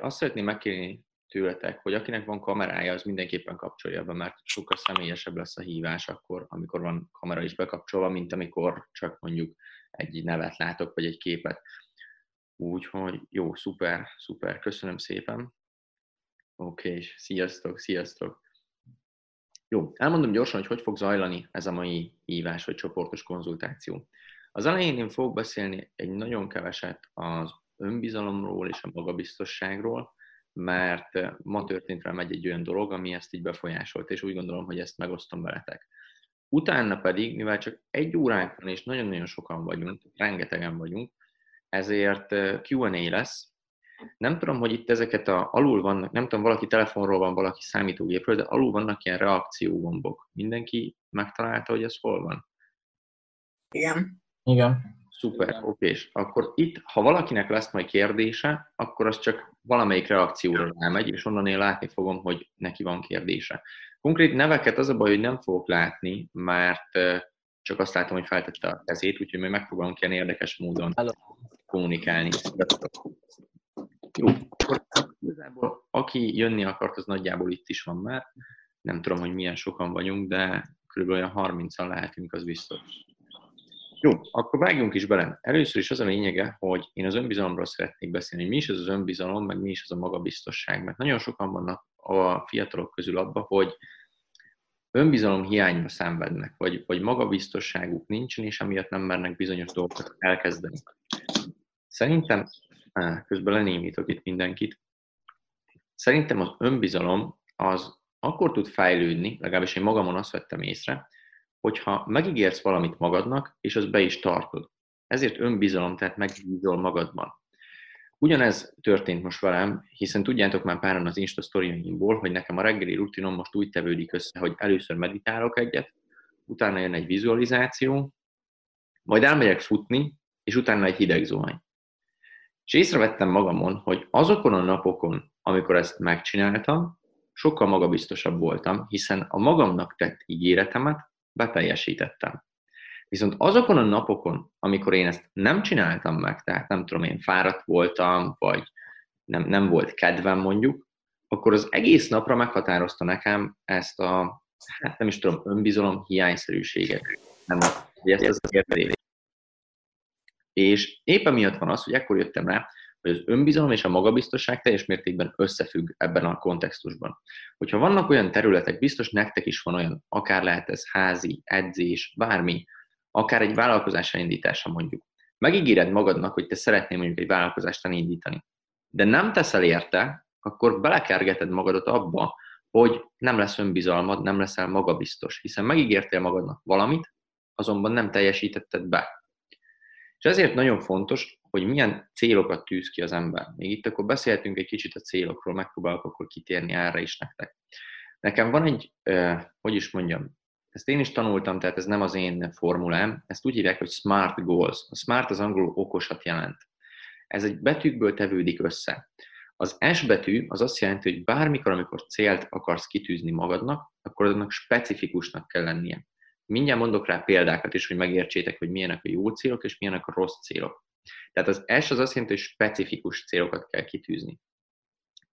azt szeretném megkérni tőletek, hogy akinek van kamerája, az mindenképpen kapcsolja be, mert sokkal személyesebb lesz a hívás akkor, amikor van kamera is bekapcsolva, mint amikor csak mondjuk egy nevet látok, vagy egy képet. Úgyhogy jó, szuper, szuper, köszönöm szépen. Oké, okay, sziasztok, sziasztok. Jó, elmondom gyorsan, hogy hogy fog zajlani ez a mai hívás vagy csoportos konzultáció. Az elején én fogok beszélni egy nagyon keveset az önbizalomról és a magabiztosságról, mert ma történt rám egy, egy olyan dolog, ami ezt így befolyásolt, és úgy gondolom, hogy ezt megosztom veletek. Utána pedig, mivel csak egy óránk van, és nagyon-nagyon sokan vagyunk, rengetegen vagyunk, ezért Q&A lesz. Nem tudom, hogy itt ezeket a, alul vannak, nem tudom, valaki telefonról van, valaki számítógépről, de alul vannak ilyen reakciógombok. Mindenki megtalálta, hogy ez hol van? Igen. Igen. Szuper, oké. És akkor itt, ha valakinek lesz majd kérdése, akkor az csak valamelyik reakcióra rámegy, és onnan én látni fogom, hogy neki van kérdése. Konkrét neveket az a baj, hogy nem fogok látni, mert csak azt látom, hogy feltette a kezét, úgyhogy majd megpróbálunk ilyen érdekes módon Hello. kommunikálni. Jó, akkor igazából aki jönni akart, az nagyjából itt is van már. Nem tudom, hogy milyen sokan vagyunk, de kb. olyan 30-an lehetünk, az biztos. Jó, akkor vágjunk is bele. Először is az a lényege, hogy én az önbizalomról szeretnék beszélni, mi is az az önbizalom, meg mi is az a magabiztosság. Mert nagyon sokan vannak a fiatalok közül abba, hogy önbizalom hiányba szenvednek, vagy, vagy magabiztosságuk nincsen, és amiatt nem mernek bizonyos dolgokat elkezdeni. Szerintem, közben lenémítok itt mindenkit, szerintem az önbizalom az akkor tud fejlődni, legalábbis én magamon azt vettem észre, hogyha megígérsz valamit magadnak, és az be is tartod. Ezért önbizalom, tehát megbízol magadban. Ugyanez történt most velem, hiszen tudjátok már páran az Insta sztoriaimból, hogy nekem a reggeli rutinom most úgy tevődik össze, hogy először meditálok egyet, utána jön egy vizualizáció, majd elmegyek futni, és utána egy hideg zuhany. És észrevettem magamon, hogy azokon a napokon, amikor ezt megcsináltam, sokkal magabiztosabb voltam, hiszen a magamnak tett ígéretemet beteljesítettem. Viszont azokon a napokon, amikor én ezt nem csináltam meg, tehát nem tudom, én fáradt voltam, vagy nem, nem volt kedvem mondjuk, akkor az egész napra meghatározta nekem ezt a, hát nem is tudom, önbizalom hiányszerűséget. Nem, hogy ezt az értelést. És éppen miatt van az, hogy ekkor jöttem rá, hogy az önbizalom és a magabiztosság teljes mértékben összefügg ebben a kontextusban. Hogyha vannak olyan területek, biztos nektek is van olyan, akár lehet ez házi, edzés, bármi, akár egy vállalkozás elindítása mondjuk. Megígéred magadnak, hogy te szeretnél mondjuk egy vállalkozást elindítani, de nem teszel érte, akkor belekergeted magadat abba, hogy nem lesz önbizalmad, nem leszel magabiztos, hiszen megígértél magadnak valamit, azonban nem teljesítetted be. És ezért nagyon fontos, hogy milyen célokat tűz ki az ember. Még itt akkor beszéltünk egy kicsit a célokról, megpróbálok akkor kitérni erre is nektek. Nekem van egy, hogy is mondjam, ezt én is tanultam, tehát ez nem az én formulám, ezt úgy hívják, hogy SMART goals. A SMART az angol okosat jelent. Ez egy betűkből tevődik össze. Az S betű az azt jelenti, hogy bármikor, amikor célt akarsz kitűzni magadnak, akkor annak specifikusnak kell lennie. Mindjárt mondok rá példákat is, hogy megértsétek, hogy milyenek a jó célok, és milyenek a rossz célok. Tehát az S az azt jelenti, hogy specifikus célokat kell kitűzni.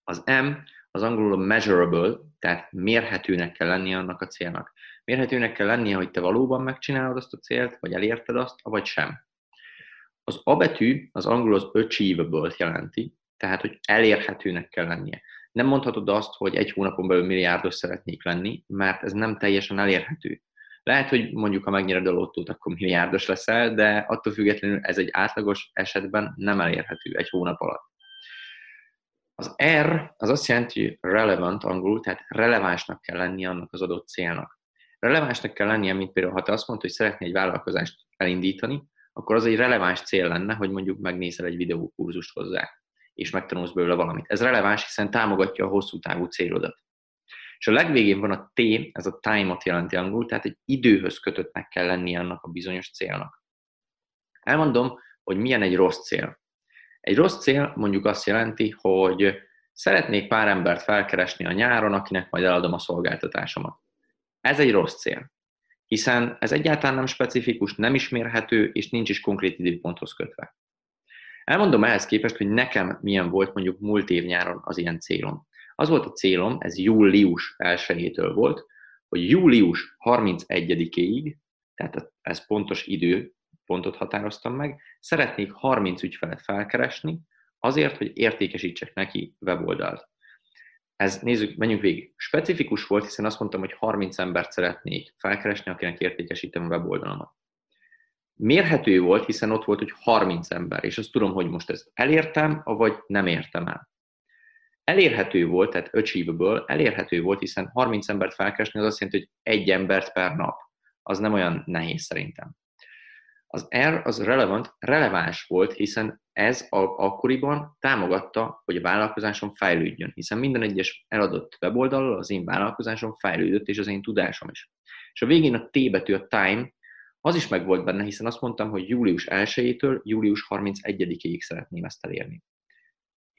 Az M az angolul measurable, tehát mérhetőnek kell lennie annak a célnak. Mérhetőnek kell lennie, hogy te valóban megcsinálod azt a célt, vagy elérted azt, vagy sem. Az A betű az angolul az achievable jelenti, tehát, hogy elérhetőnek kell lennie. Nem mondhatod azt, hogy egy hónapon belül milliárdos szeretnék lenni, mert ez nem teljesen elérhető. Lehet, hogy mondjuk, ha megnyered a lottót, akkor milliárdos leszel, de attól függetlenül ez egy átlagos esetben nem elérhető egy hónap alatt. Az R az azt jelenti, hogy relevant angolul, tehát relevánsnak kell lennie annak az adott célnak. Relevánsnak kell lennie, mint például, ha te azt mondod, hogy szeretnél egy vállalkozást elindítani, akkor az egy releváns cél lenne, hogy mondjuk megnézel egy videókurzust hozzá, és megtanulsz belőle valamit. Ez releváns, hiszen támogatja a hosszú távú célodat. És a legvégén van a T, ez a time-ot jelenti angol, tehát egy időhöz kötöttnek kell lennie annak a bizonyos célnak. Elmondom, hogy milyen egy rossz cél. Egy rossz cél mondjuk azt jelenti, hogy szeretnék pár embert felkeresni a nyáron, akinek majd eladom a szolgáltatásomat. Ez egy rossz cél, hiszen ez egyáltalán nem specifikus, nem ismérhető, és nincs is konkrét időponthoz kötve. Elmondom ehhez képest, hogy nekem milyen volt mondjuk múlt év nyáron az ilyen célom. Az volt a célom, ez július 1 volt, hogy július 31-ig, tehát ez pontos idő, pontot határoztam meg, szeretnék 30 ügyfelet felkeresni, azért, hogy értékesítsek neki weboldalt. Ez nézzük, menjünk végig. Specifikus volt, hiszen azt mondtam, hogy 30 embert szeretnék felkeresni, akinek értékesítem a weboldalamat. Mérhető volt, hiszen ott volt, hogy 30 ember, és azt tudom, hogy most ezt elértem, vagy nem értem el. Elérhető volt, tehát achievable, elérhető volt, hiszen 30 embert felkeresni az azt jelenti, hogy egy embert per nap. Az nem olyan nehéz szerintem. Az R az relevant, releváns volt, hiszen ez a, akkoriban támogatta, hogy a vállalkozásom fejlődjön, hiszen minden egyes eladott weboldalról az én vállalkozásom fejlődött, és az én tudásom is. És a végén a T betű, a time, az is meg volt benne, hiszen azt mondtam, hogy július 1-től július 31-ig szeretném ezt elérni.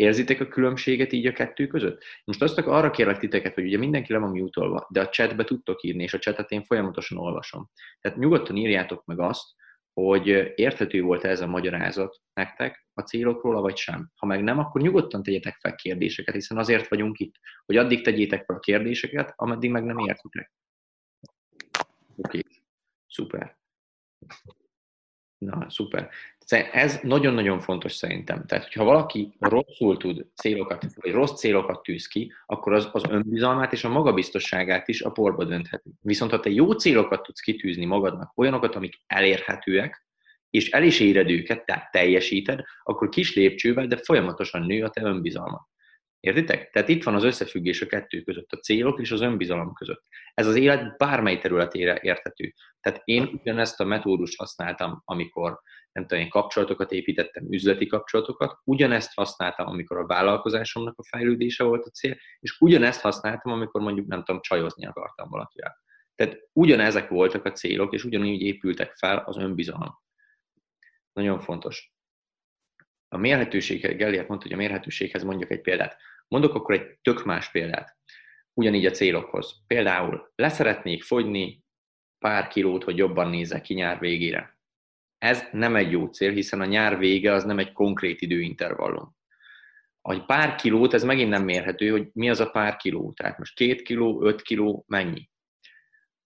Érzitek a különbséget így a kettő között? Most azt arra kérlek titeket, hogy ugye mindenki le van mutolva, de a chatbe tudtok írni, és a chatet én folyamatosan olvasom. Tehát nyugodtan írjátok meg azt, hogy érthető volt ez a magyarázat nektek a célokról, vagy sem. Ha meg nem, akkor nyugodtan tegyetek fel kérdéseket, hiszen azért vagyunk itt, hogy addig tegyétek fel a kérdéseket, ameddig meg nem értitek. Oké, okay. szuper. Na, szuper. Ez nagyon-nagyon fontos szerintem. Tehát, hogyha valaki rosszul tud célokat, vagy rossz célokat tűz ki, akkor az, az önbizalmát és a magabiztosságát is a porba döntheti. Viszont ha te jó célokat tudsz kitűzni magadnak, olyanokat, amik elérhetőek, és el is éred őket, tehát teljesíted, akkor kis lépcsővel, de folyamatosan nő a te önbizalmat. Értitek? Tehát itt van az összefüggés a kettő között, a célok és az önbizalom között. Ez az élet bármely területére érthető. Tehát én ugyanezt a metódust használtam, amikor nem tudom, én kapcsolatokat építettem, üzleti kapcsolatokat, ugyanezt használtam, amikor a vállalkozásomnak a fejlődése volt a cél, és ugyanezt használtam, amikor mondjuk nem tudom, csajozni akartam valakivel. Tehát ugyanezek voltak a célok, és ugyanígy épültek fel az önbizalom. Nagyon fontos. A mérhetőség, Gellért mondta, hogy a mérhetőséghez mondjuk egy példát. Mondok akkor egy tök más példát. Ugyanígy a célokhoz. Például leszeretnék fogyni pár kilót, hogy jobban nézek ki nyár végére. Ez nem egy jó cél, hiszen a nyár vége az nem egy konkrét időintervallum. A pár kilót, ez megint nem mérhető, hogy mi az a pár kiló. Tehát most két kiló, öt kiló, mennyi.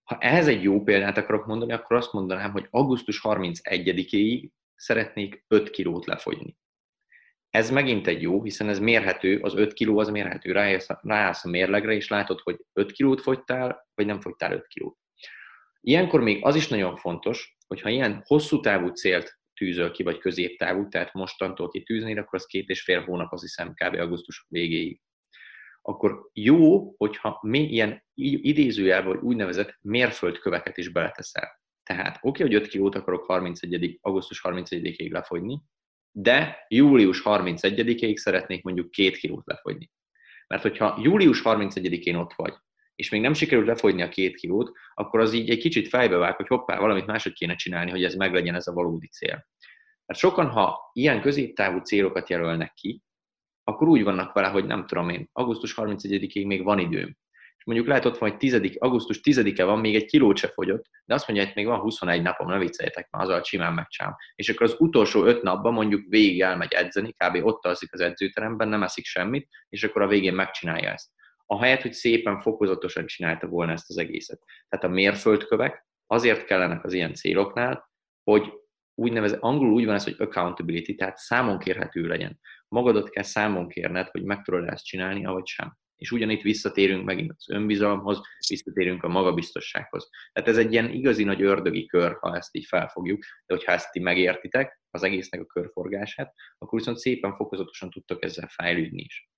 Ha ehhez egy jó példát akarok mondani, akkor azt mondanám, hogy augusztus 31-ig szeretnék 5 kilót lefogyni. Ez megint egy jó, hiszen ez mérhető, az 5 kiló az mérhető, ráállsz a mérlegre, és látod, hogy 5 kilót fogytál, vagy nem fogytál 5 kilót. Ilyenkor még az is nagyon fontos, hogyha ilyen hosszú távú célt tűzöl ki, vagy középtávú, tehát mostantól kitűzni, akkor az két és fél hónap, azt hiszem, kb. augusztus végéig. Akkor jó, hogyha mi ilyen idézőjelben, vagy úgynevezett mérföldköveket is beleteszel. Tehát oké, okay, hogy 5 kilót akarok 31. augusztus 31-ig lefogyni, de július 31-ig szeretnék mondjuk 2 kilót lefogyni. Mert hogyha július 31-én ott vagy, és még nem sikerült lefogyni a két kilót, akkor az így egy kicsit fejbe vág, hogy hoppá, valamit máshogy kéne csinálni, hogy ez meglegyen ez a valódi cél. Mert sokan, ha ilyen középtávú célokat jelölnek ki, akkor úgy vannak vele, hogy nem tudom én, augusztus 31-ig még van időm. És mondjuk lehet ott van, hogy 10, augusztus 10-e van, még egy kilót se fogyott, de azt mondja, hogy még van 21 napom, ne vicceljetek, már azzal simán megcsám. És akkor az utolsó 5 napban mondjuk végig elmegy edzeni, kb. ott alszik az edzőteremben, nem eszik semmit, és akkor a végén megcsinálja ezt ahelyett, hogy szépen fokozatosan csinálta volna ezt az egészet. Tehát a mérföldkövek azért kellenek az ilyen céloknál, hogy úgynevezett, angolul úgy van ez, hogy accountability, tehát számon kérhető legyen. Magadot kell számon kérned, hogy meg tudod ezt csinálni, ahogy sem. És ugyanitt visszatérünk megint az önbizalomhoz, visszatérünk a magabiztossághoz. Tehát ez egy ilyen igazi nagy ördögi kör, ha ezt így felfogjuk, de hogyha ezt ti megértitek, az egésznek a körforgását, akkor viszont szépen fokozatosan tudtok ezzel fejlődni is.